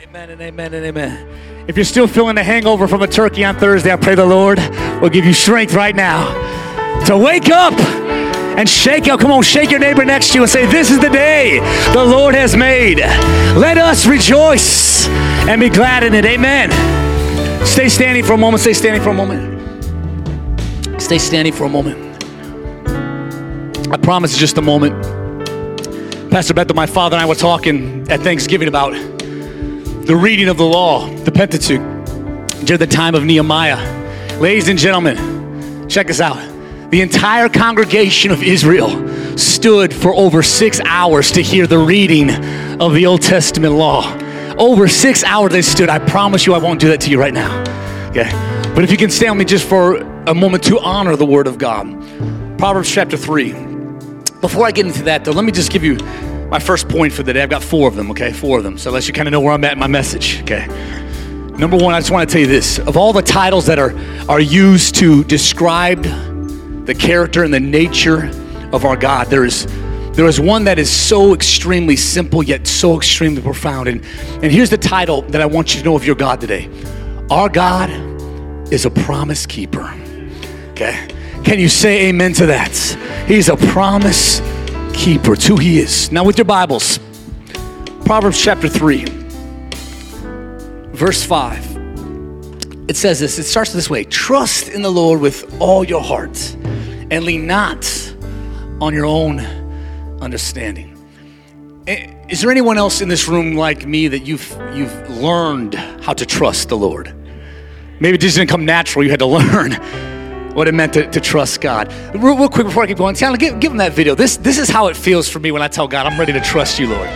Amen and amen and amen. If you're still feeling the hangover from a turkey on Thursday, I pray the Lord will give you strength right now to wake up and shake out. Come on, shake your neighbor next to you and say, This is the day the Lord has made. Let us rejoice and be glad in it. Amen. Stay standing for a moment. Stay standing for a moment. Stay standing for a moment. I promise it's just a moment. Pastor Bethel, my father, and I were talking at Thanksgiving about the reading of the law, the Pentateuch, during the time of Nehemiah. Ladies and gentlemen, check this out. The entire congregation of Israel stood for over six hours to hear the reading of the Old Testament law. Over six hours they stood. I promise you I won't do that to you right now. Okay? But if you can stay on me just for a moment to honor the Word of God. Proverbs chapter 3. Before I get into that, though, let me just give you my first point for the day. I've got four of them, okay? Four of them. So let you kind of know where I'm at in my message, okay? Number one, I just want to tell you this. Of all the titles that are, are used to describe the character and the nature of our God, there is, there is one that is so extremely simple yet so extremely profound. And, and here's the title that I want you to know of your God today Our God is a promise keeper, okay? Can you say amen to that? He's a promise keeper. It's who he is. Now, with your Bibles, Proverbs chapter 3, verse 5. It says this it starts this way Trust in the Lord with all your heart and lean not on your own understanding. Is there anyone else in this room like me that you've, you've learned how to trust the Lord? Maybe it just didn't come natural, you had to learn what it meant to, to trust God. Real, real quick before I keep going, Tiana, give, give them that video. This, this is how it feels for me when I tell God, I'm ready to trust you, Lord.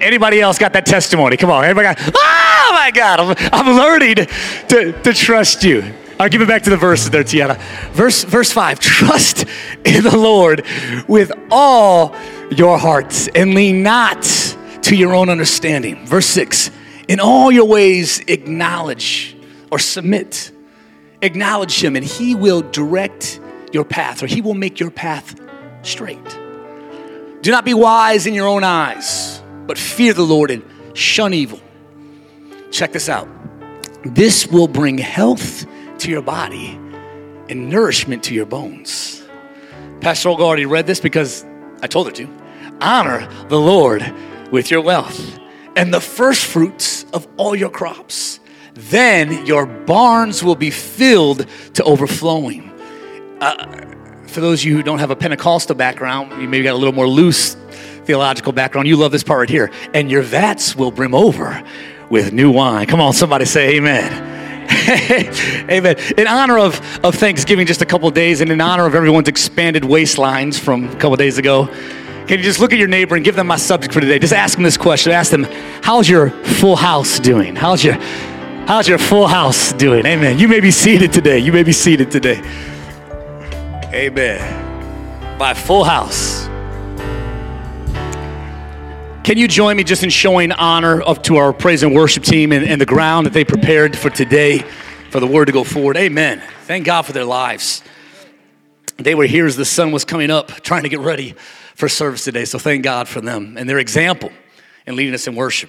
Anybody else got that testimony? Come on, everybody got, oh my God, I'm, I'm learning to, to trust you. I'll give it back to the verses there, Tiana. Verse, verse 5 Trust in the Lord with all your hearts and lean not to your own understanding. Verse 6 In all your ways, acknowledge or submit. Acknowledge Him, and He will direct your path, or He will make your path straight. Do not be wise in your own eyes, but fear the Lord and shun evil. Check this out. This will bring health to your body and nourishment to your bones. Pastor Olga already read this because I told her to. Honor the Lord with your wealth and the first fruits of all your crops. Then your barns will be filled to overflowing. Uh, for those of you who don't have a Pentecostal background, you maybe got a little more loose theological background, you love this part right here. And your vats will brim over with new wine. Come on, somebody say amen. Amen. In honor of, of Thanksgiving, just a couple days, and in honor of everyone's expanded waistlines from a couple days ago, can you just look at your neighbor and give them my subject for today? Just ask them this question. Ask them, how's your full house doing? How's your how's your full house doing? Amen. You may be seated today. You may be seated today. Amen. By full house. Can you join me just in showing honor up to our praise and worship team and, and the ground that they prepared for today for the word to go forward? Amen. Thank God for their lives. They were here as the sun was coming up, trying to get ready for service today. So thank God for them and their example in leading us in worship.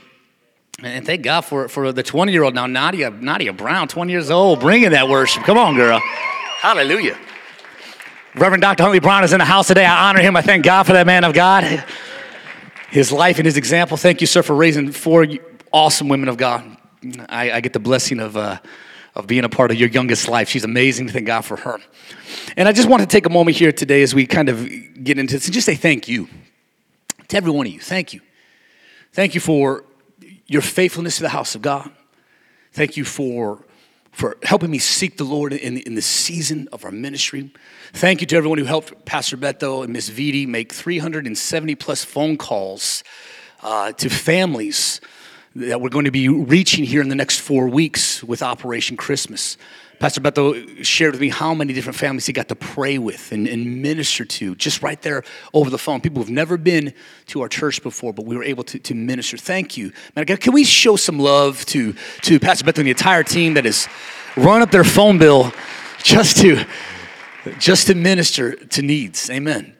And thank God for, for the 20 year old now, Nadia, Nadia Brown, 20 years old, bringing that worship. Come on, girl. Hallelujah. Reverend Dr. Huntley Brown is in the house today. I honor him. I thank God for that man of God his life and his example. Thank you, sir, for raising four awesome women of God. I, I get the blessing of, uh, of being a part of your youngest life. She's amazing. Thank God for her. And I just want to take a moment here today as we kind of get into this and just say thank you to every one of you. Thank you. Thank you for your faithfulness to the house of God. Thank you for for helping me seek the Lord in, in the season of our ministry. Thank you to everyone who helped Pastor Beto and Miss Vidi make 370 plus phone calls uh, to families that we're going to be reaching here in the next four weeks with Operation Christmas. Pastor Beto shared with me how many different families he got to pray with and, and, minister to just right there over the phone. People who've never been to our church before, but we were able to, to minister. Thank you. Man, can we show some love to, to Pastor Beto and the entire team that has run up their phone bill just to just to minister to needs. Amen.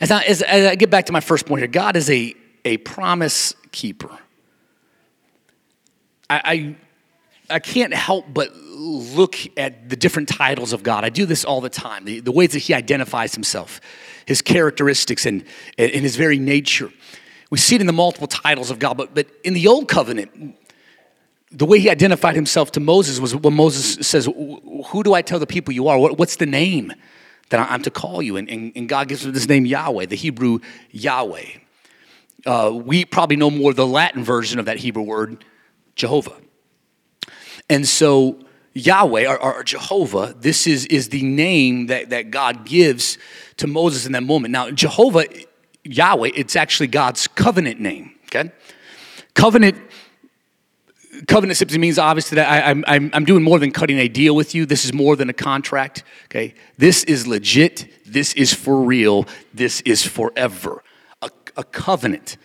As I, as, as I get back to my first point here, God is a, a promise keeper. I, I, I can't help but look at the different titles of God. I do this all the time, the, the ways that He identifies Himself, His characteristics, and, and His very nature. We see it in the multiple titles of God, but, but in the Old Covenant, the way he identified himself to Moses was when Moses says, Who do I tell the people you are? what's the name that I'm to call you? And, and, and God gives him this name Yahweh, the Hebrew Yahweh. Uh, we probably know more the Latin version of that Hebrew word, Jehovah. And so, Yahweh or, or, Jehovah, this is, is the name that, that God gives to Moses in that moment. Now, Jehovah, Yahweh, it's actually God's covenant name, okay? Covenant covenant simply means obviously that I, am I'm, I'm doing more than cutting a deal with you. This is more than a contract. Okay, this is legit. This is for real. This is forever. A, a covenant.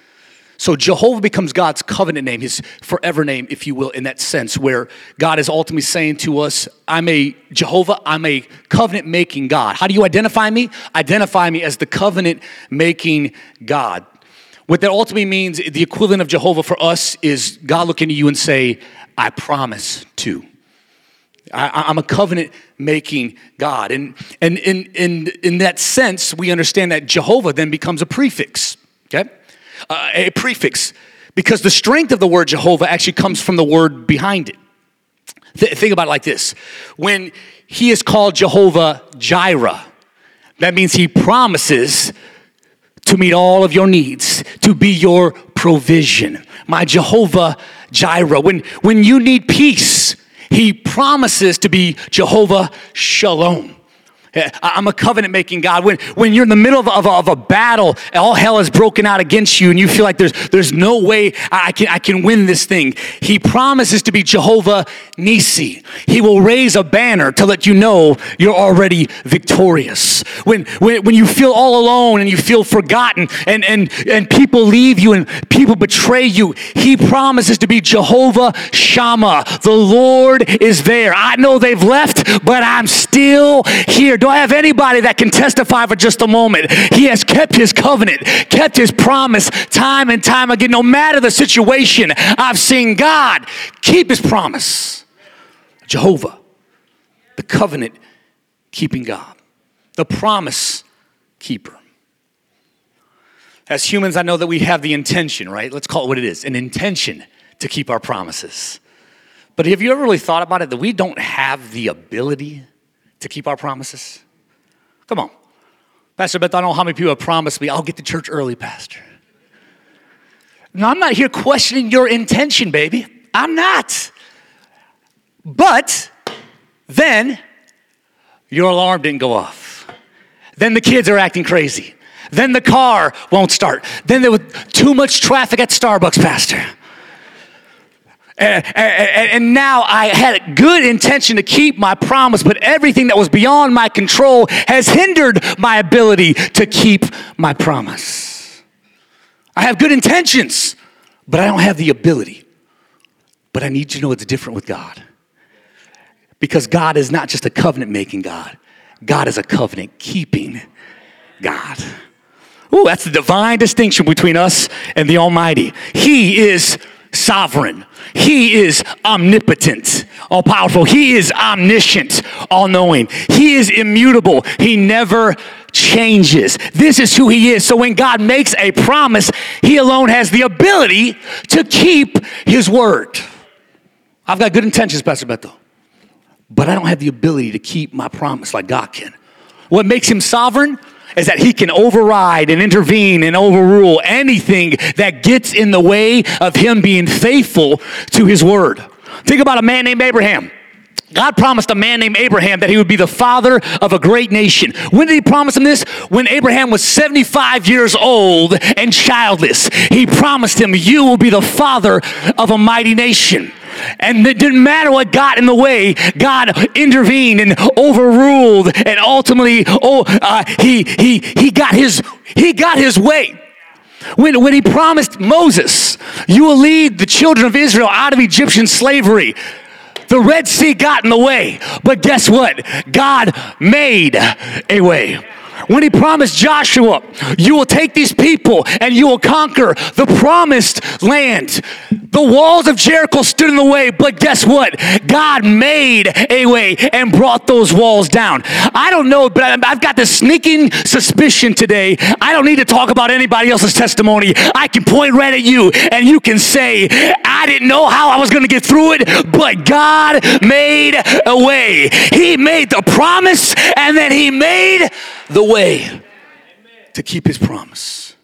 So Jehovah becomes God's covenant name, his forever name, if you will, in that sense, where God is ultimately saying to us, I'm a Jehovah, I'm a covenant making God. How do you identify me? Identify me as the covenant making God. What that ultimately means, the equivalent of Jehovah for us is God looking at you and say, I promise to. I, am a covenant making God. And, and in, in, in that sense, we understand that Jehovah then becomes a prefix, okay? Uh, a prefix, because the strength of the word Jehovah actually comes from the word behind it. Th- think about it like this when he is called Jehovah Jireh, that means he promises to meet all of your needs, to be your provision. My Jehovah Jireh. When, when you need peace, he promises to be Jehovah Shalom. I'm a covenant making God. When, when you're in the middle of, of, of, a battle, all hell has broken out against you, and you feel like there's, there's no way I can, I can win this thing, He promises to be Jehovah Nissi. He will raise a banner to let you know you're already victorious. When, when, when you feel all alone and you feel forgotten, and, and, and people leave you and people betray you, He promises to be Jehovah Shammah. The Lord is there. I know they've left, but I'm still here. Do I have anybody that can testify for just a moment? He has kept his covenant, kept his promise time and time again. No matter the situation, I've seen God keep his promise. Jehovah, the covenant keeping God, the promise keeper. As humans, I know that we have the intention, right? Let's call it what it is an intention to keep our promises. But have you ever really thought about it that we don't have the ability to keep our promises? Come on. Pastor Beth, I don't know how many people have promised me, I'll get to church early, Pastor. Now, I'm not here questioning your intention, baby. I'm not. But then your alarm didn't go off. Then the kids are acting crazy. Then the car won't start. Then there was too much traffic at Starbucks, Pastor. And, and, and, now I had a good intention to keep my promise, but everything that was beyond my control has hindered my ability to keep my promise. I have good intentions, but I don't have the ability. But I need you to know it's different with God. Because God is not just a covenant making God, God is a covenant keeping God. Ooh, that's the divine distinction between us and the Almighty. He is sovereign. He is omnipotent, all powerful. He is omniscient, all knowing. He is immutable. He never changes. This is who He is. So when God makes a promise, He alone has the ability to keep His word. I've got good intentions, Pastor Beto, but I don't have the ability to keep my promise like God can. What makes Him sovereign? Is that he can override and intervene and overrule anything that gets in the way of him being faithful to his word. Think about a man named Abraham. God promised a man named Abraham that he would be the father of a great nation. When did he promise him this? When Abraham was 75 years old and childless. He promised him, You will be the father of a mighty nation. And it didn't matter what got in the way, God intervened and overruled, and ultimately, oh, uh, he, he, he, got his, he got his way. When, when he promised Moses, You will lead the children of Israel out of Egyptian slavery. The Red Sea got in the way. But guess what? God made a way. When he promised Joshua, you will take these people and you will conquer the promised land. The walls of Jericho stood in the way, but guess what? God made a way and brought those walls down. I don't know, but I've got this sneaking suspicion today. I don't need to talk about anybody else's testimony. I can point right at you and you can say, I didn't know how I was going to get through it, but God made a way. He made the promise and then He made the way to keep His promise.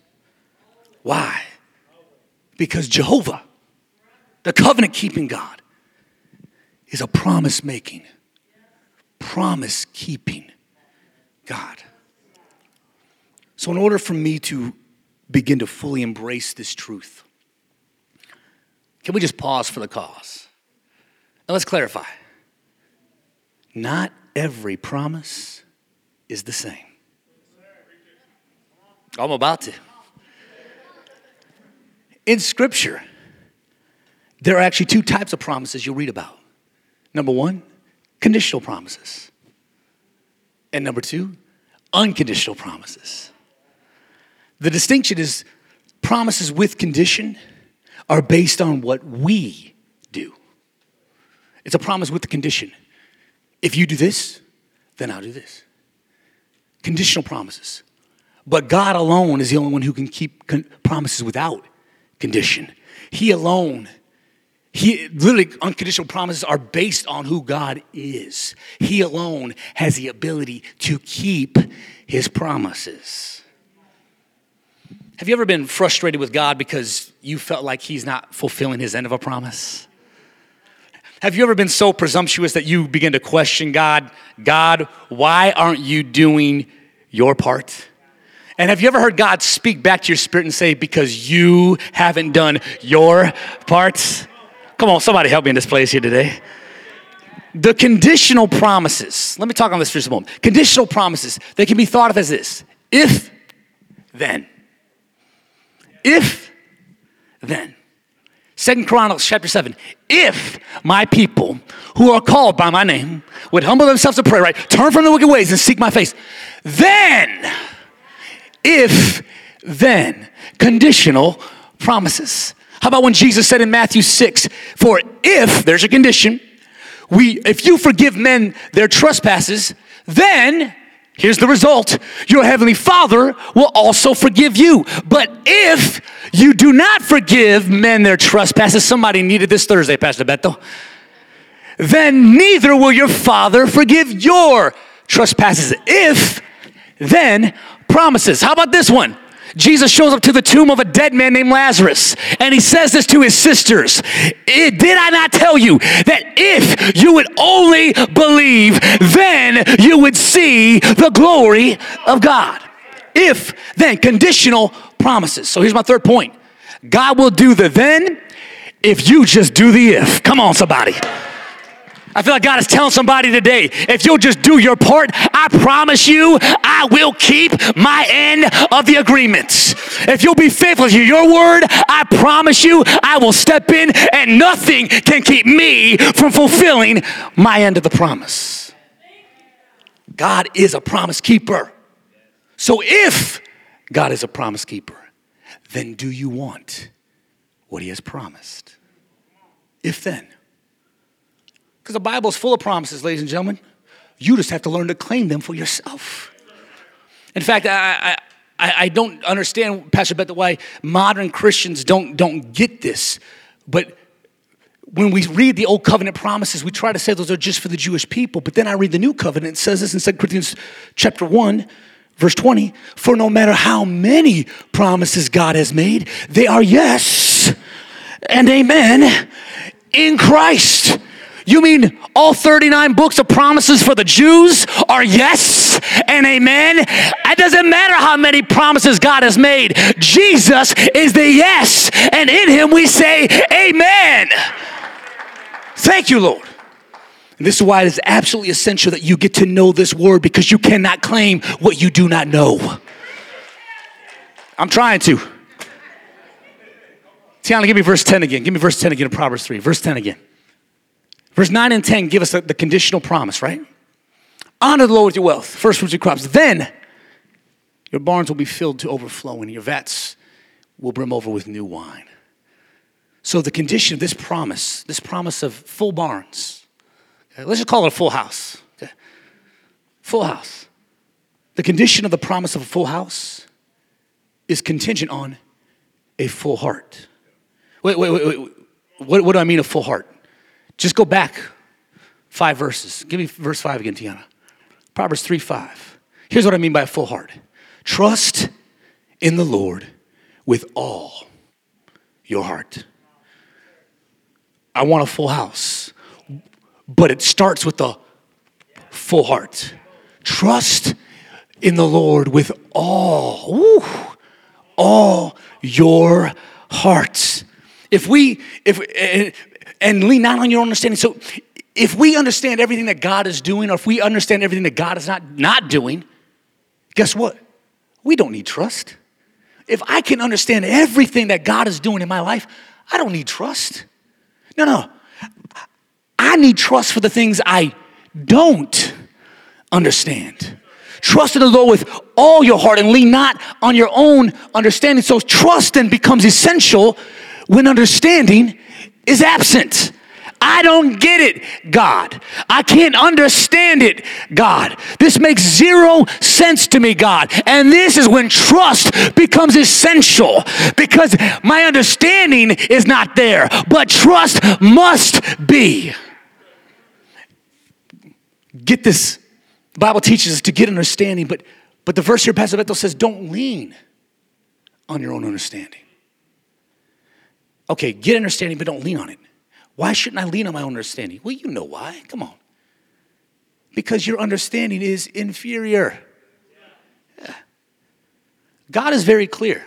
Why? Because Jehovah the covenant keeping God is a promise making, promise keeping God. So, in order for me to begin to fully embrace this truth, can we just pause for the cause? Now, let's clarify. Not every promise is the same. I'm about to. In Scripture, there are actually two types of promises you'll read about. Number one, conditional promises. And number two, unconditional promises. The distinction is promises with condition are based on what we do. It's a promise with the condition. If you do this, then I'll do this. Conditional promises. But God alone is the only one who can keep con- promises without condition. He alone he literally unconditional promises are based on who God is. He alone has the ability to keep his promises. Have you ever been frustrated with God because you felt like he's not fulfilling his end of a promise? Have you ever been so presumptuous that you begin to question God? God, why aren't you doing your part? And have you ever heard God speak back to your spirit and say, because you haven't done your parts? Come on, somebody help me in this place here today. The conditional promises, let me talk on this for just a moment. Conditional promises, they can be thought of as this if, then. If, then. Second Chronicles chapter 7. If my people who are called by my name would humble themselves to pray, right? Turn from the wicked ways and seek my face. Then, if then, conditional promises. How about when Jesus said in Matthew 6, for if, there's a condition, we, if you forgive men their trespasses, then Here's the result your heavenly Father will also forgive you. But if you do not forgive men their trespasses, somebody needed this Thursday, Pastor Beto, then neither will your Father forgive your trespasses. If then promises. How about this one? Jesus shows up to the tomb of a dead man named Lazarus, and he says this to his sisters Did I not tell you that if you would only believe, then you would see the glory of God? If, then, conditional promises. So here's my third point God will do the then if you just do the if. Come on, somebody. I feel like God is telling somebody today if you'll just do your part, I promise you, I will keep my end of the agreements. If you'll be faithful to your word, I promise you, I will step in and nothing can keep me from fulfilling my end of the promise. God is a promise keeper. So if God is a promise keeper, then do you want what he has promised? If then. Because the Bible is full of promises, ladies and gentlemen. You just have to learn to claim them for yourself. In fact, I, I, I don't understand, Pastor Beth, why modern Christians don't, don't get this. But when we read the old covenant promises, we try to say those are just for the Jewish people. But then I read the new covenant, it says this in 2 Corinthians chapter 1, verse 20. For no matter how many promises God has made, they are yes and amen in Christ. You mean all 39 books of promises for the Jews are yes and amen? It doesn't matter how many promises God has made. Jesus is the yes, and in him we say amen. Thank you, Lord. And this is why it is absolutely essential that you get to know this word because you cannot claim what you do not know. I'm trying to. Tiana, give me verse 10 again. Give me verse 10 again in Proverbs 3. Verse 10 again. Verse 9 and 10 give us the, the conditional promise, right? Honor the Lord with your wealth, first fruits of crops. Then your barns will be filled to overflowing, and your vats will brim over with new wine. So, the condition of this promise, this promise of full barns, okay, let's just call it a full house. Okay? Full house. The condition of the promise of a full house is contingent on a full heart. Wait, wait, wait, wait. What, what do I mean a full heart? Just go back five verses. Give me verse five again, Tiana. Proverbs 3 5. Here's what I mean by a full heart trust in the Lord with all your heart. I want a full house, but it starts with a full heart. Trust in the Lord with all, woo, all your hearts. If we, if, eh, and, lean not on your own understanding. So if we understand everything that God is doing, or if we understand everything that God is not, not doing, guess what? We don't need trust. If I can understand everything that God is doing in my life, I don't need trust. No, no. I need trust for the things I don't understand. Trust in the Lord with all your heart and lean not on your own understanding. So trust then becomes essential when understanding is absent. I don't get it, God. I can't understand it, God. This makes zero sense to me, God. And this is when trust becomes essential because my understanding is not there, but trust must be. Get this. The Bible teaches us to get understanding, but, but the verse here, Pastor Beto says, don't lean on your own understanding. Okay, get understanding, but don't lean on it. Why shouldn't I lean on my own understanding? Well, you know why. Come on. Because your understanding is inferior. Yeah. God is very clear.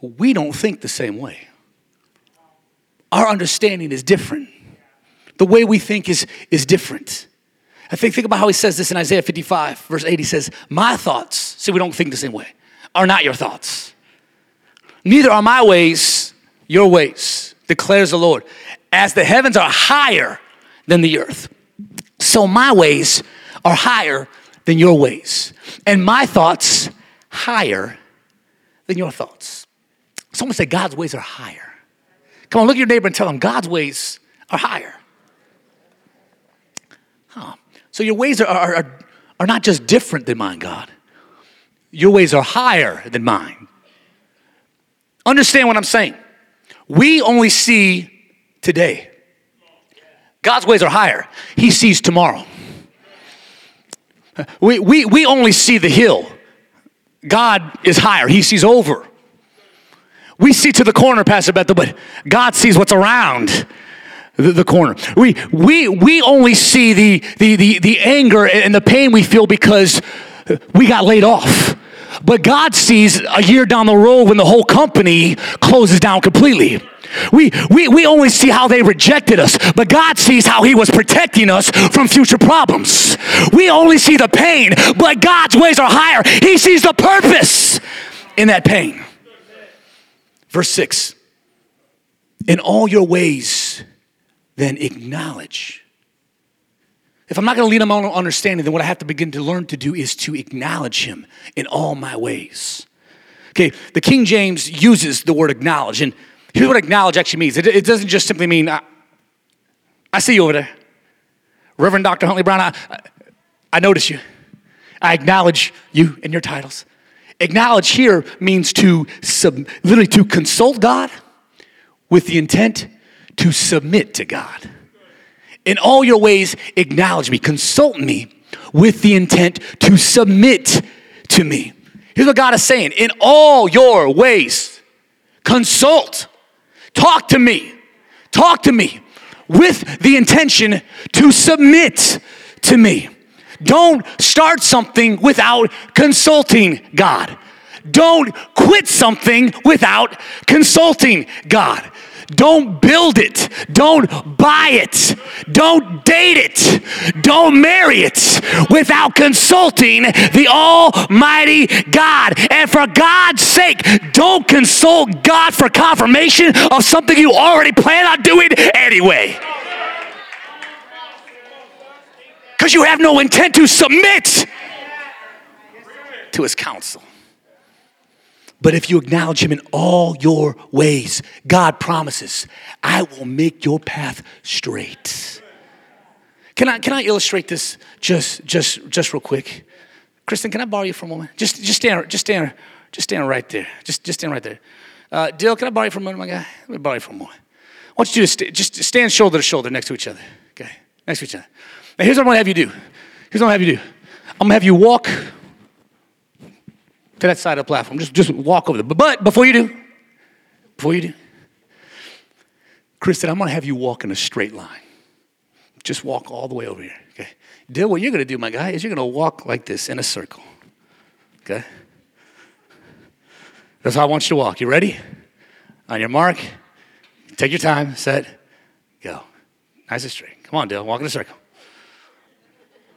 We don't think the same way. Our understanding is different. The way we think is, is different. I think, think about how he says this in Isaiah 55, verse 8. He says, My thoughts, see, we don't think the same way, are not your thoughts. Neither are my ways your ways, declares the Lord. As the heavens are higher than the earth, so my ways are higher than your ways, and my thoughts higher than your thoughts. Someone say God's ways are higher. Come on, look at your neighbor and tell them God's ways are higher. Huh. So your ways are, are, are not just different than mine, God. Your ways are higher than mine. Understand what I'm saying. We only see today. God's ways are higher. He sees tomorrow. We, we, we only see the hill. God is higher. He sees over. We see to the corner, Pastor Bethel, but God sees what's around the, the, corner. We, we, we only see the, the, the, the anger and the pain we feel because we got laid off. But God sees a year down the road when the whole company closes down completely. We, we, we only see how they rejected us, but God sees how He was protecting us from future problems. We only see the pain, but God's ways are higher. He sees the purpose in that pain. Verse 6 In all your ways, then acknowledge. If I'm not going to them on understanding, then what I have to begin to learn to do is to acknowledge Him in all my ways. Okay, the King James uses the word acknowledge, and Here's what acknowledge actually means it, it doesn't just simply mean, I, I, see you over there. Reverend Dr. Huntley Brown, I, I notice you. I acknowledge you and your titles. Acknowledge here means to sub, literally to consult God with the intent to submit to God. In all your ways, acknowledge me, consult me with the intent to submit to me. Here's what God is saying in all your ways, consult Talk to me. Talk to me with the intention to submit to me. Don't start something without consulting God. Don't quit something without consulting God. Don't build it. Don't buy it. Don't date it. Don't marry it without consulting the Almighty God. And for God's sake, don't consult God for confirmation of something you already plan on doing anyway. Because you have no intent to submit to his counsel. But if you acknowledge him in all your ways, God promises, I will make your path straight. Can I, can I illustrate this just, just, just real quick? Kristen, can I borrow you for a moment? Just, just stand, just stand, just stand right there. Just, just stand right there. Uh, Dill, can I borrow you for a moment, my guy? Let me borrow you for a moment. I want you to st- just stand shoulder to shoulder next to each other. Okay, next to each other. Now, here's what I'm gonna have you do. Here's what I'm gonna have you do. I'm gonna have you walk to that side of the platform. Just, just walk over there. But before you do, before you do, Kristen, I'm gonna have you walk in a straight line. Just walk all the way over here. Okay. Dill, what you're gonna do, my guy, is you're gonna walk like this in a circle. Okay? That's how I want you to walk. You ready? On your mark, take your time, set, go. Nice and straight. Come on, Dill, walk in a circle.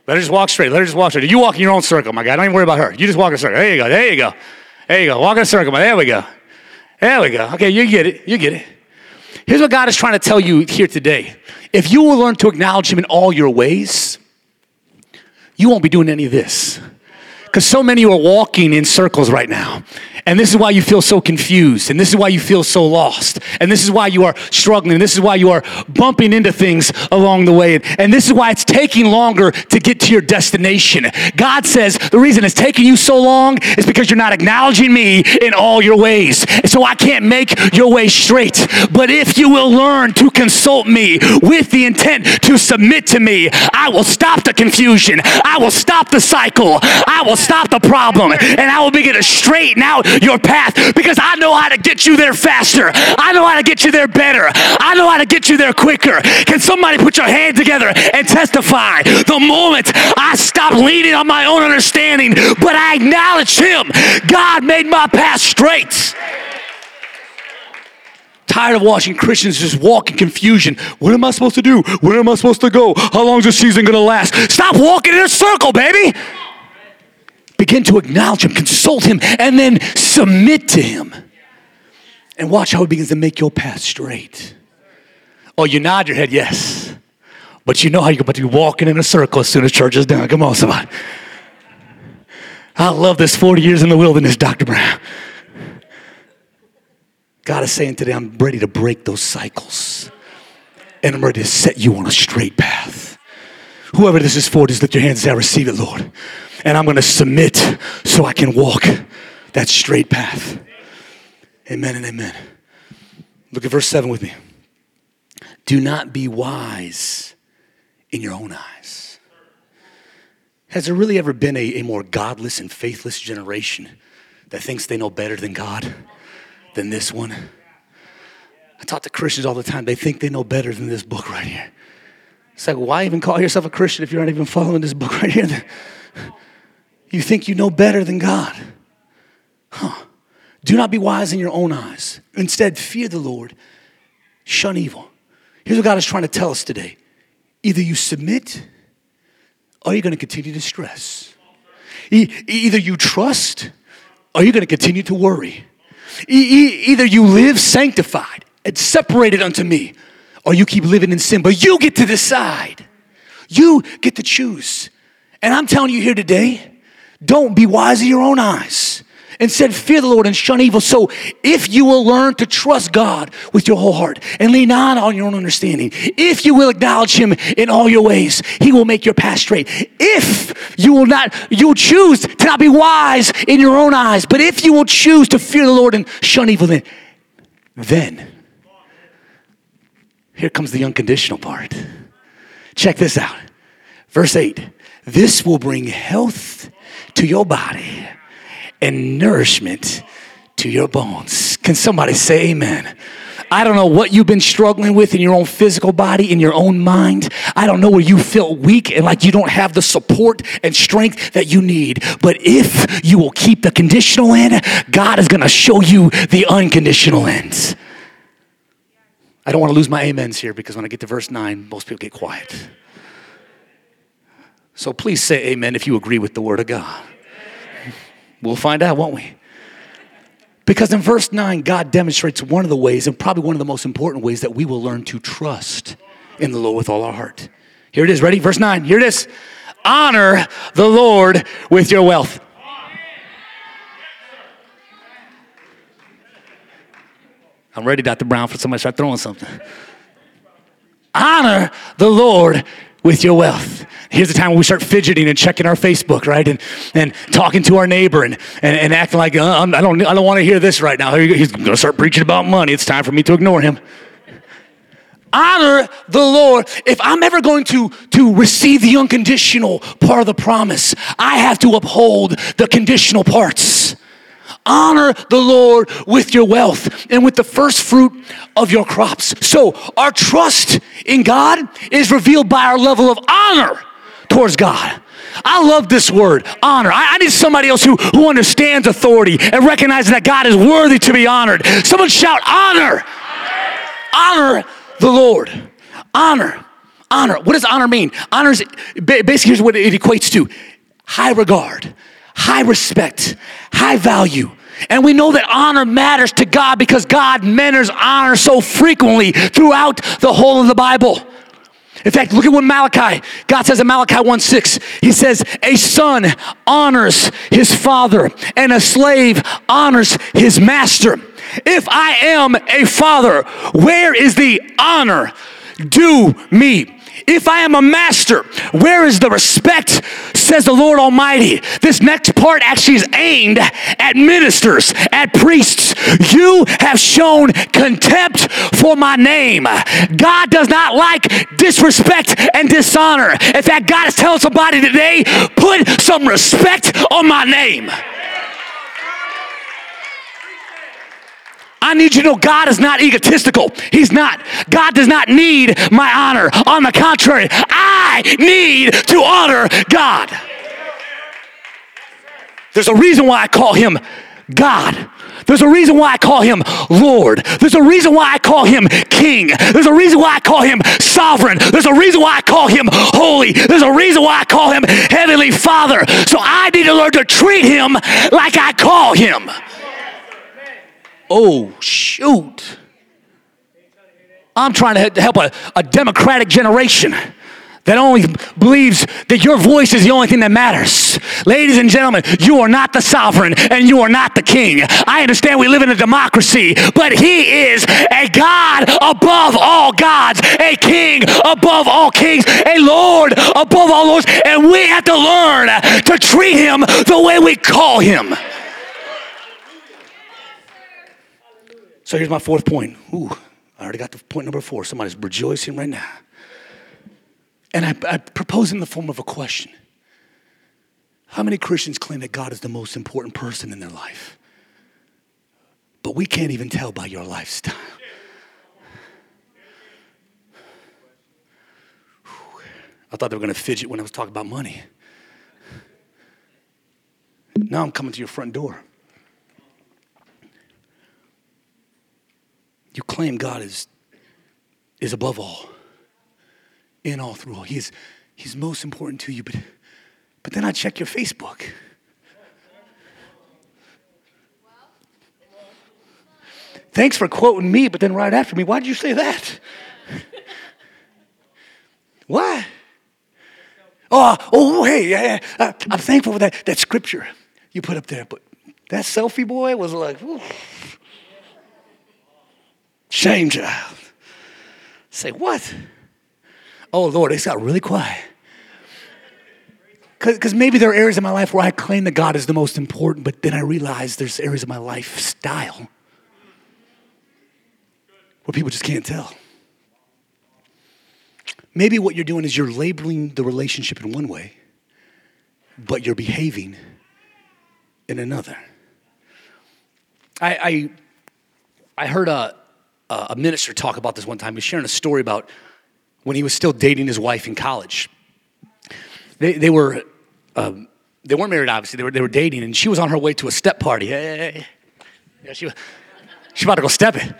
Let her just walk straight. Let her just walk straight. You walk in your own circle, my guy. Don't even worry about her. You just walk in a circle. There you go. There you go. There you go. Walk in a circle, my. There we go. There we go. Okay, you get it. You get it. Here's what God is trying to tell you here today. If you will learn to acknowledge Him in all your ways, you won't be doing any of this. Because so many are walking in circles right now. And this is why you feel so confused. And this is why you feel so lost. And this is why you are struggling. And this is why you are bumping into things along the way. And this is why it's taking longer to get to your destination. God says the reason it's taking you so long is because you're not acknowledging me in all your ways. So I can't make your way straight. But if you will learn to consult me with the intent to submit to me, I will stop the confusion. I will stop the cycle. I will stop the problem. And I will begin to straighten out your path because I know how to get you there faster. I know how to get you there better. I know how to get you there quicker. Can somebody put your hand together and testify? The moment I stopped leaning on my own understanding, but I acknowledged Him, God made my path straight tired of watching Christians just walk in confusion. What am I supposed to do? Where am I supposed to go? How long is this season going to last? Stop walking in a circle, baby. Begin to acknowledge Him, consult Him, and then submit to Him. And watch how He begins to make your path straight. Oh, you nod your head, yes. But you know how you're about to be walking in a circle as soon as church is done. Come on, somebody. I love this 40 years in the wilderness, Dr. Brown. God is saying today, I'm ready to break those cycles. And I'm ready to set you on a straight path. Whoever this is for, just lift your hands and receive it, Lord and I'm going to submit so I can walk that straight path. Amen and amen. Look at verse 7 with me. Do not be wise in your own eyes. Has there really ever been a, a more godless and faithless generation that thinks they know better than God than this one? I talk to Christians all the time. They think they know better than this book right here. It's like, why even call yourself a Christian if you're not even following this book right here? You think you know better than God. Huh. Do not be wise in your own eyes. Instead, fear the Lord, shun evil. Here's what God is trying to tell us today either you submit or you're going to continue to stress. E- either you trust or you're going to continue to worry. E- either you live sanctified and separated unto me or you keep living in sin, but you get to decide. You get to choose. And I'm telling you here today, don't be wise in your own eyes. Instead, fear the Lord and shun evil. So, if you will learn to trust God with your whole heart and lean not on your own understanding, if you will acknowledge Him in all your ways, He will make your path straight. If you will not, you'll choose to not be wise in your own eyes, but if you will choose to fear the Lord and shun evil, then, then here comes the unconditional part. Check this out. Verse 8 This will bring health to your body and nourishment to your bones. Can somebody say amen? I don't know what you've been struggling with in your own physical body, in your own mind. I don't know where you feel weak and like you don't have the support and strength that you need. But if you will keep the conditional in, God is going to show you the unconditional ends. I don't want to lose my amens here because when I get to verse 9, most people get quiet. So please say amen if you agree with the word of God. We'll find out, won't we? Because in verse 9, God demonstrates one of the ways, and probably one of the most important ways, that we will learn to trust in the Lord with all our heart. Here it is. Ready? Verse 9. Here it is. Honor the Lord with your wealth. I'm ready, Dr. Brown, for somebody to start throwing something. Honor the Lord with your wealth. Here's the time when we start fidgeting and checking our Facebook, right? And, and talking to our neighbor and, and, and acting like, uh, I don't, I don't want to hear this right now. He's going to start preaching about money. It's time for me to ignore him. Honor the Lord. If I'm ever going to, to receive the unconditional part of the promise, I have to uphold the conditional parts. Honor the Lord with your wealth and with the first fruit of your crops. So, our trust in God is revealed by our level of honor towards God. I love this word, honor. I, I, need somebody else who, who understands authority and recognizes that God is worthy to be honored. Someone shout, honor. Honor, honor the Lord. Honor. Honor. What does honor mean? Honor is basically here's what it equates to high regard, high respect, high value. And we know that honor matters to God because God mentors honor so frequently throughout the whole of the Bible. In fact, look at what Malachi, God says in Malachi 1 6, he says, A son honors his father, and a slave honors his master. If I am a father, where is the honor due me? If I am a master, where is the respect, says the Lord Almighty? This next part actually is aimed at ministers, at priests. You have shown contempt for my name. God does not like disrespect and dishonor. In fact, God is telling somebody today put some respect on my name. I need you to know God is not egotistical. He's not. God does not need my honor. On the contrary, I need to honor God. There's a reason why I call him God. There's a reason why I call him Lord. There's a reason why I call him King. There's a reason why I call him Sovereign. There's a reason why I call him Holy. There's a reason why I call him Heavenly Father. So I need to learn to treat him like I call him. Oh, shoot. I'm trying to help a, a democratic generation that only believes that your voice is the only thing that matters. Ladies and gentlemen, you are not the sovereign and you are not the king. I understand we live in a democracy, but he is a God above all gods, a king above all kings, a Lord above all lords, and we have to learn to treat him the way we call him. So here's my fourth point. Ooh, I already got the point number four. Somebody's rejoicing right now. And I, I propose in the form of a question. How many Christians claim that God is the most important person in their life? But we can't even tell by your lifestyle. I thought they were going to fidget when I was talking about money. Now I'm coming to your front door. You claim God is, is above all, in all, through all. He's, he's most important to you, but, but then I check your Facebook. Thanks for quoting me, but then right after me, why did you say that? Why? Oh, oh, oh, hey, yeah, yeah. Uh, I'm thankful for that, that scripture you put up there, but that selfie boy was like, Shame child. Say, what? Oh, Lord, it's got really quiet. Because maybe there are areas in my life where I claim that God is the most important, but then I realize there's areas of my lifestyle where people just can't tell. Maybe what you're doing is you're labeling the relationship in one way, but you're behaving in another. I, I, I heard a, uh, a minister talk about this one time. He was sharing a story about when he was still dating his wife in college. They, they were um, they weren't married, obviously. They were, they were dating, and she was on her way to a step party. Hey, yeah, she, she's about to go step it.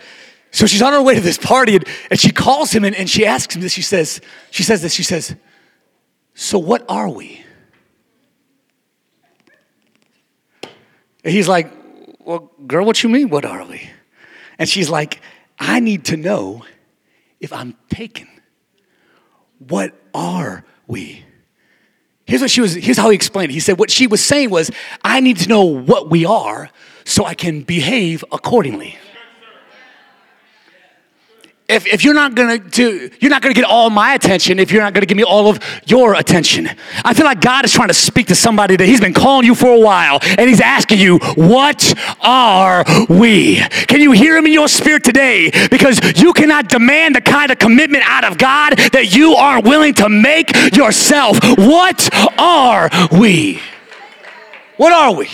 So she's on her way to this party, and, and she calls him, and, and she asks him this. She says, she says this. She says, "So what are we?" And he's like, "Well, girl, what you mean? What are we?" And she's like, I need to know if I'm taken what are we? Here's what she was, here's how he explained it. He said, what she was saying was, I need to know what we are so I can behave accordingly if, if you're not gonna do you're not gonna get all my attention if you're not gonna give me all of your attention. I feel like god is trying to speak to somebody that he's been calling you for a while and he's asking you what are we? Can you hear him in your spirit today? Because you cannot demand the kind of commitment out of god that you aren't willing to make yourself. What are we? What are we?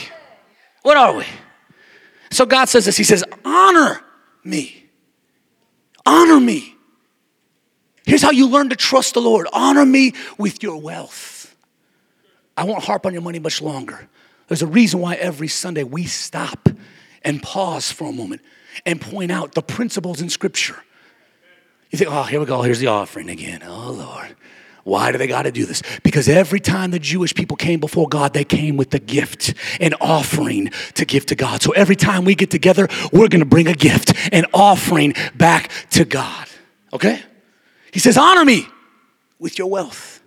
What are we? So god says this. He says honor me Honor me. Here's how you learn to trust the Lord honor me with your wealth. I won't harp on your money much longer. There's a reason why every Sunday we stop and pause for a moment and point out the principles in Scripture. You think, oh, here we go, here's the offering again. Oh, Lord. Why do they got to do this? Because every time the Jewish people came before God, they came with a gift, an offering to give to God. So every time we get together, we're going to bring a gift, an offering back to God. Okay? He says, Honor me with your wealth.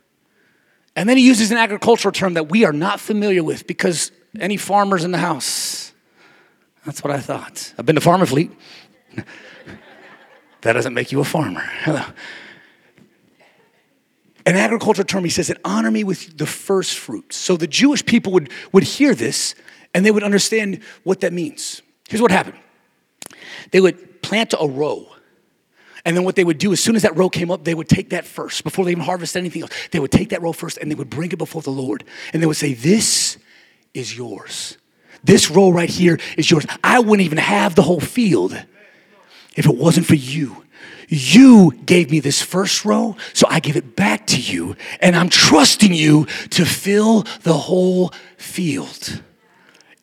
And then he uses an agricultural term that we are not familiar with because any farmers in the house? That's what I thought. I've been to Farm and Fleet. that doesn't make you a farmer. Hello an agriculture term, he says that honor me with the first fruits. So the Jewish people would, would hear this and they would understand what that means. Here's what happened they would plant a row. And then what they would do, as soon as that row came up, they would take that first. Before they even harvest anything else, they would take that row first and they would bring it before the Lord. And they would say, This is yours. This row right here is yours. I wouldn't even have the whole field if it wasn't for you you gave me this first row, so I give it back to you, and I'm trusting you to fill the whole field.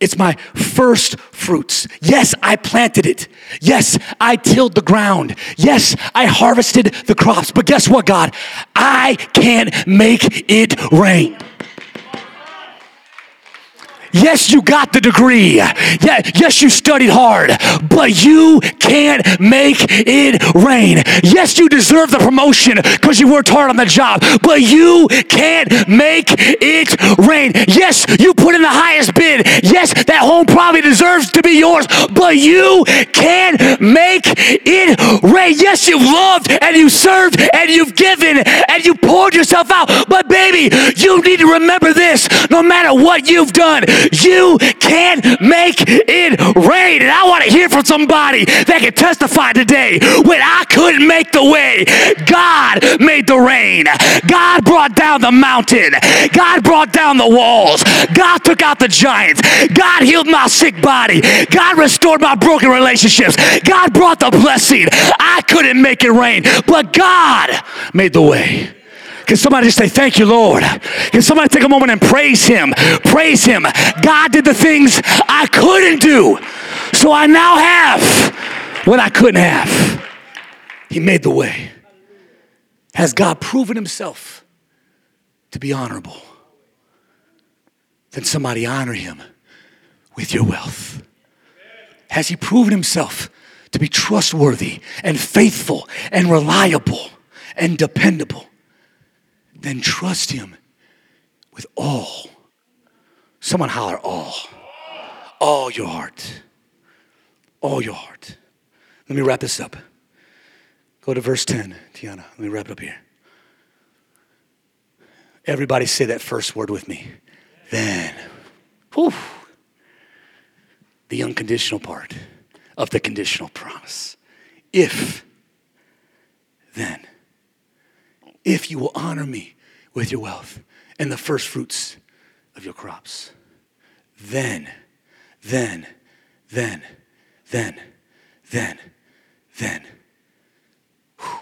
It's my first fruits. Yes, I planted it. Yes, I tilled the ground. Yes, I harvested the crops. But guess what, God? I can't make it rain. Yes, you got the degree. Yeah, yes, you studied hard, but you can't make it rain. Yes, you deserve the promotion because you worked hard on the job, but you can't make it rain. Yes, you put in the highest bid. Yes, that home probably deserves to be yours, but you can't make it rain. Yes, you've loved and you served and you've given and you poured yourself out, baby, you need to remember this no matter what you've done. You can make it rain. And I want to hear from somebody that can testify today when I couldn't make the way, God made the rain. God brought down the mountain. God brought down the walls. God took out the giants. God healed my sick body. God restored my broken relationships. God brought the blessing. I couldn't make it rain, but God made the way. Can somebody just say, Thank you, Lord? Can somebody take a moment and praise Him? Praise Him. God did the things I couldn't do. So I now have what I couldn't have. He made the way. Has God proven Himself to be honorable? Then somebody honor Him with your wealth. Has He proven Himself to be trustworthy and faithful and reliable and dependable? Then trust Him with all. Someone holler, all. All your heart. All your heart. Let me wrap this up. Go to verse 10, Tiana. Let me wrap it up here. Everybody say that first word with me. Then. Whew. The unconditional part of the conditional promise. If, then if you will honor me with your wealth and the first fruits of your crops. Then, then, then, then, then, then. Whew.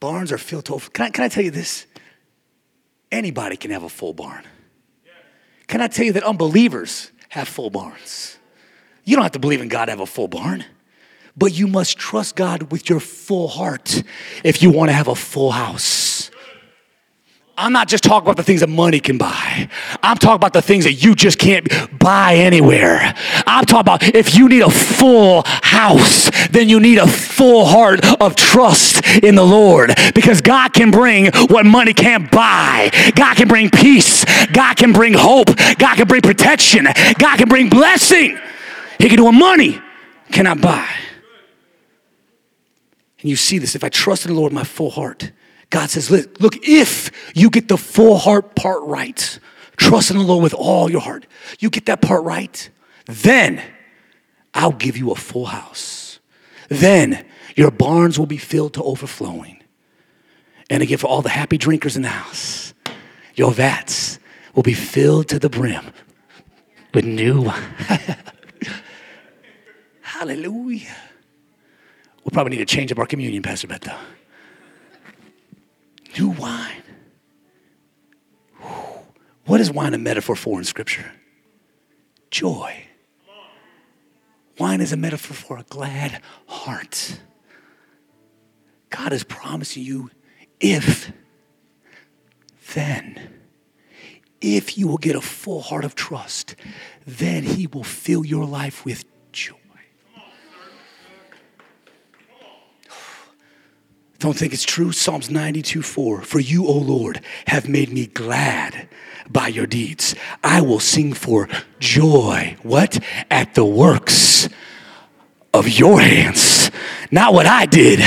Barns are filled to over. Can I, can I tell you this? Anybody can have a full barn. Can I tell you that unbelievers have full barns? You don't have to believe in God to have a full barn. But you must trust God with your full heart if you want to have a full house. I'm not just talking about the things that money can buy. I'm talking about the things that you just can't buy anywhere. I'm talking about if you need a full house, then you need a full heart of trust in the Lord because God can bring what money can't buy. God can bring peace. God can bring hope. God can bring protection. God can bring blessing. He can do what money cannot buy. And you see this if I trust in the Lord with my full heart God says, look, if you get the full heart part right, trust in the Lord with all your heart, you get that part right, then I'll give you a full house. Then your barns will be filled to overflowing. And again, for all the happy drinkers in the house, your vats will be filled to the brim with new wine. Hallelujah. We'll probably need to change up our communion, Pastor Beth, though. new wine. What is wine a metaphor for in Scripture? Joy. Wine is a metaphor for a glad heart. God is promising you if, then, if you will get a full heart of trust, then He will fill your life with joy. Don't think it's true? Psalms 92 4. For you, O Lord, have made me glad by your deeds. I will sing for joy. What? At the works of your hands. Not what I did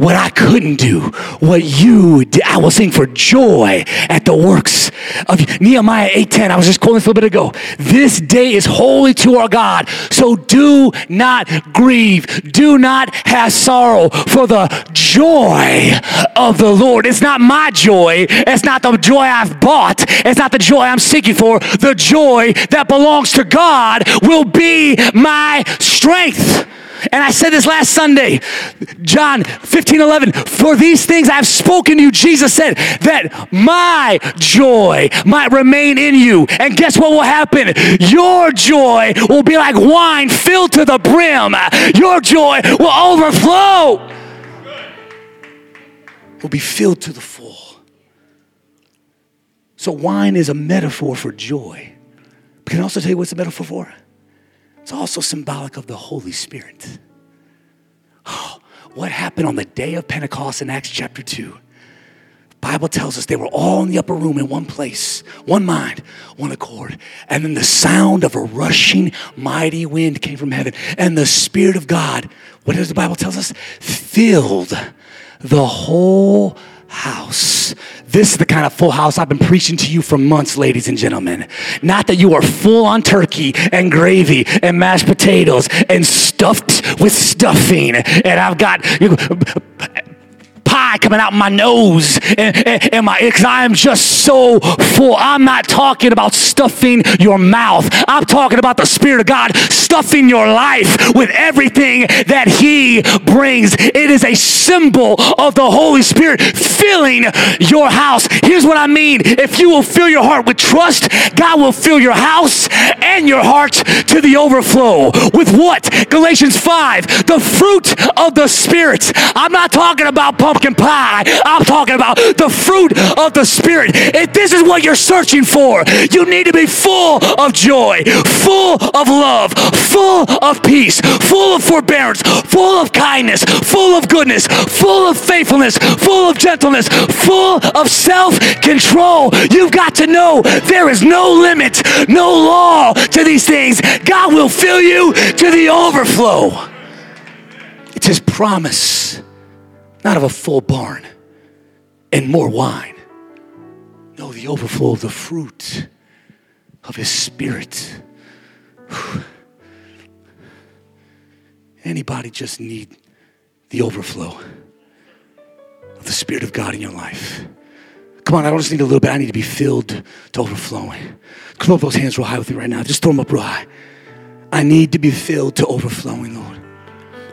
what I couldn't do, what you did. I will sing for joy at the works of Nehemiah 8:10. I was just quoting this a little bit ago. This day is holy to our God, so do not grieve, do not have sorrow, for the joy of the Lord. It's not my joy. It's not the joy I've bought. It's not the joy I'm seeking for. The joy that belongs to God will be my strength. And I said this last Sunday, John 15, 11. For these things I've spoken to you, Jesus said, that my joy might remain in you. And guess what will happen? Your joy will be like wine filled to the brim. Your joy will overflow. Will be filled to the full. So, wine is a metaphor for joy. But can I also tell you what's a metaphor for? It's also symbolic of the Holy Spirit. Oh, what happened on the day of Pentecost in Acts chapter 2? Bible tells us they were all in the upper room in one place, one mind, one accord. And then the sound of a rushing mighty wind came from heaven. And the Spirit of God, what does the Bible tells us? Filled the whole house. This is the kind of full house I've been preaching to you for months, ladies and gentlemen. Not that you are full on turkey and gravy and mashed potatoes and stuffed with stuffing, and I've got pie coming out my nose and, and, and my because I am just so full. I'm not talking about stuffing your mouth. I'm talking about the Spirit of God stuffing your life with everything that He brings. It is a symbol of the Holy Spirit filling your house. Here's what I mean. If you will fill your heart with trust, God will fill your house and your heart to the overflow. With what? Galatians 5, the fruit of the Spirit. I'm not talking about pumpkin pie. I'm talking about the fruit of the Spirit. If this is what you're searching for, you need to be full of joy, full of love, full of peace, full of forbearance, full of kindness, full of goodness, full of faithfulness, full of gentleness, full of self control. You've got to know there is no limit, no law to these things. God will fill you to the overflow. It's His promise not of a full barn and more wine. No, the overflow of the fruit of His Spirit. Anybody just need the overflow of the Spirit of God in your life. Come on, I don't just need a little bit. I need to be filled to overflowing. Come up those hands real high with me right now. Just throw them up real high. I need to be filled to overflowing, Lord.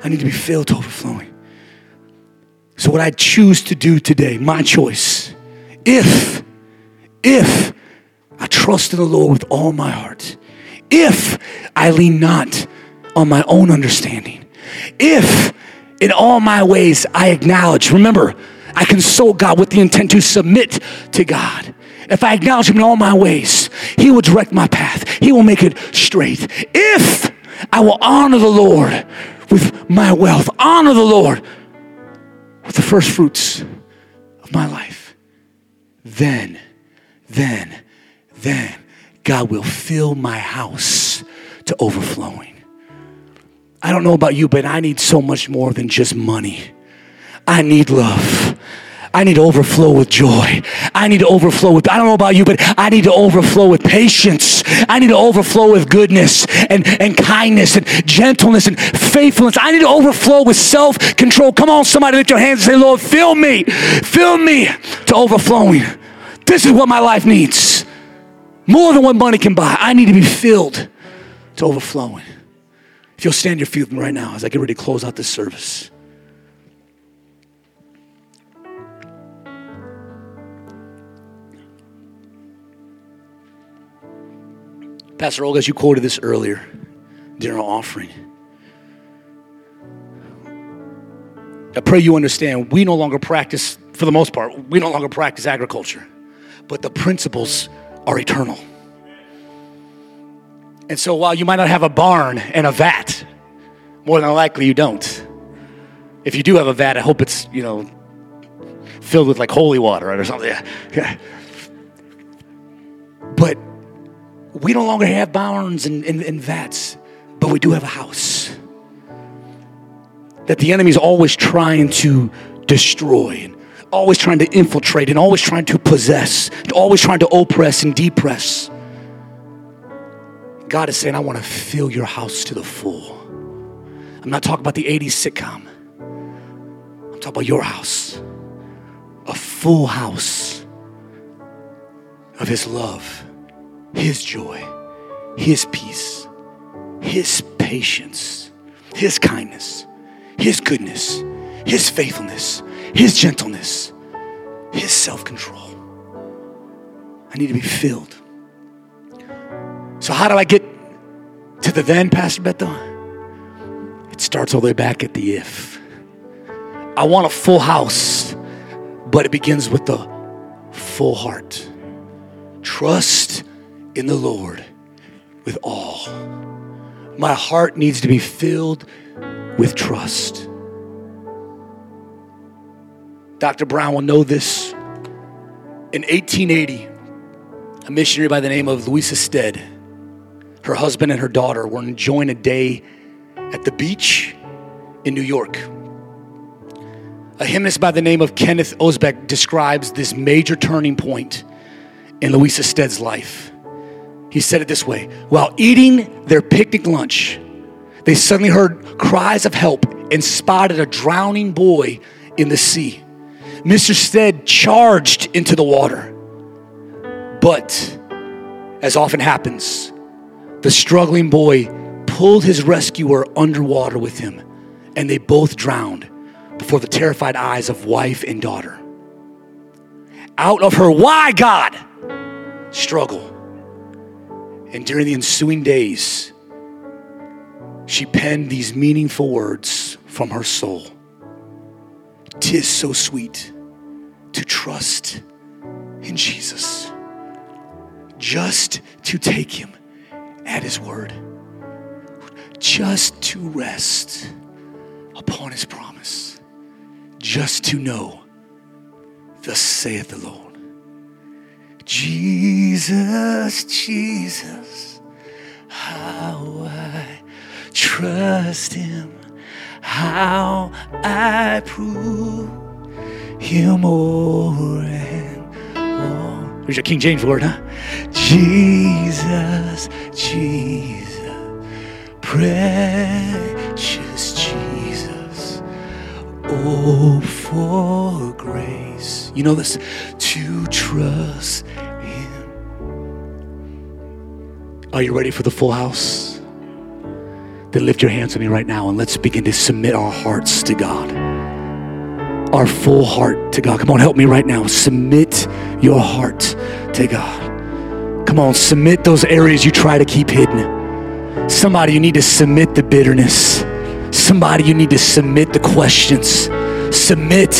I need to be filled to overflowing. So, what I choose to do today, my choice, if, if I trust in the Lord with all my heart, if I lean not on my own understanding, if in all my ways I acknowledge, remember, I consult God with the intent to submit to God. If I acknowledge Him in all my ways, He will direct my path, He will make it straight. If I will honor the Lord with my wealth, honor the Lord with the first fruits of my life, then, then, then God will fill my house to overflowing. I don't know about you, but I need so much more than just money. I need love. I need to overflow with joy. I need to overflow with, I don't know about you, but I need to overflow with patience. I need to overflow with goodness and, and kindness and gentleness and faithfulness. I need to overflow with self control. Come on, somebody lift your hands and say, Lord, fill me, fill me to overflowing. This is what my life needs. More than what money can buy. I need to be filled to overflowing. If you'll stand your feet right now as I get ready to close out this service. Pastor Olga, as you quoted this earlier during our offering, I pray you understand we no longer practice, for the most part, we no longer practice agriculture, but the principles are eternal. And so while you might not have a barn and a vat, more than likely you don't. If you do have a vat, I hope it's, you know, filled with like holy water or something. Yeah. But we no longer have barns and, and, and vats, but we do have a house that the enemy is always trying to destroy and always trying to infiltrate and always trying to possess, and always trying to oppress and depress. God is saying, I want to fill your house to the full. I'm not talking about the 80s sitcom. I'm talking about your house. A full house of His love, His joy, His peace, His patience, His kindness, His goodness, His faithfulness, His gentleness, His self control. I need to be filled. So, how do I get to the then, Pastor Beto? It starts all the way back at the if. I want a full house, but it begins with the full heart. Trust in the Lord with all. My heart needs to be filled with trust. Dr. Brown will know this. In 1880, a missionary by the name of Louisa Stead her husband and her daughter were enjoying a day at the beach in New York. A hymnist by the name of Kenneth Osbeck describes this major turning point in Louisa Stead's life. He said it this way While eating their picnic lunch, they suddenly heard cries of help and spotted a drowning boy in the sea. Mr. Stead charged into the water. But, as often happens, the struggling boy pulled his rescuer underwater with him, and they both drowned before the terrified eyes of wife and daughter. Out of her, why God? Struggle. And during the ensuing days, she penned these meaningful words from her soul. Tis so sweet to trust in Jesus, just to take him at his word, just to rest upon his promise, just to know, thus saith the Lord. Jesus, Jesus, how I trust him, how I prove him more and more. There's your King James word, huh? Jesus, Jesus, precious Jesus. Oh, for grace. You know this? To trust Him. Are you ready for the full house? Then lift your hands to me right now and let's begin to submit our hearts to God. Our full heart to God. Come on, help me right now. Submit your heart to God. Come on, submit those areas you try to keep hidden. Somebody, you need to submit the bitterness. Somebody, you need to submit the questions. Submit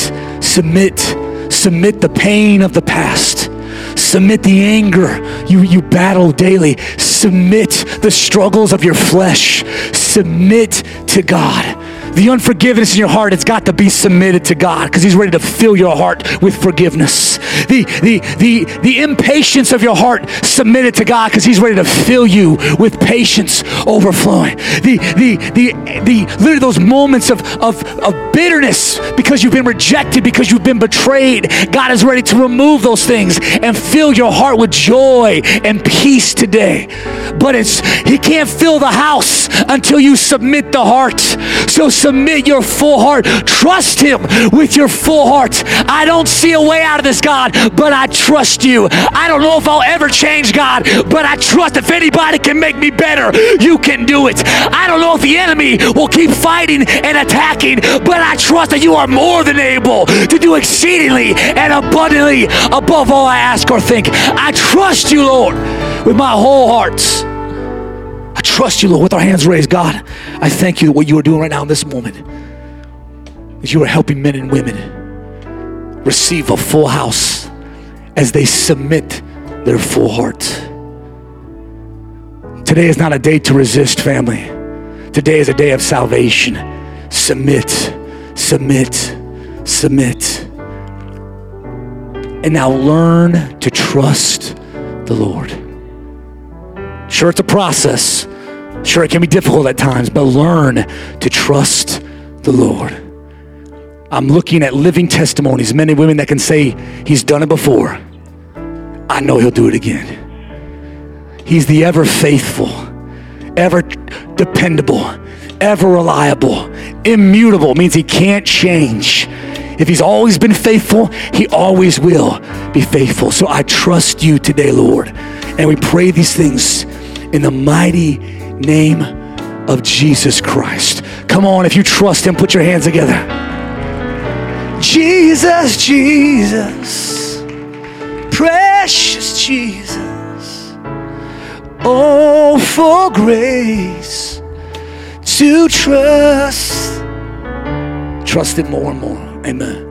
Submit. Submit the pain of the past. Submit the anger you, you battle daily. Submit the struggles of your flesh. Submit to God. The unforgiveness in your heart, it's got to be submitted to God because He's ready to fill your heart with forgiveness. The, the, the, the impatience of your heart, submitted to God because He's ready to fill you with patience overflowing. The, the, the, the, literally those moments of, of, of bitterness because you've been rejected, because you've been betrayed, God is ready to remove those things and fill your heart with joy and peace today. But it's He can't fill the house until you submit the heart. So submit your full heart. Trust Him with your full heart. I don't see a way out of this, God, but I trust you. I don't know if I'll ever change, God, but I trust if anybody can make me better, you can do it. I don't know if the enemy will keep fighting and attacking, but I trust that you are more than able to do exceedingly and abundantly above all I ask or think. I trust you, Lord, with my whole heart. I trust you, Lord, with our hands raised. God, I thank you that what you are doing right now in this moment is you are helping men and women receive a full house as they submit their full heart. Today is not a day to resist, family. Today is a day of salvation. Submit, submit, submit. And now learn to trust the Lord. Sure, it's a process. Sure, it can be difficult at times, but learn to trust the Lord. I'm looking at living testimonies, men and women that can say, He's done it before. I know He'll do it again. He's the ever faithful, ever dependable, ever reliable, immutable means He can't change. If He's always been faithful, He always will be faithful. So I trust you today, Lord. And we pray these things in the mighty name of Jesus Christ. Come on, if you trust Him, put your hands together. Jesus, Jesus, precious Jesus. Oh, for grace to trust. Trust Him more and more. Amen.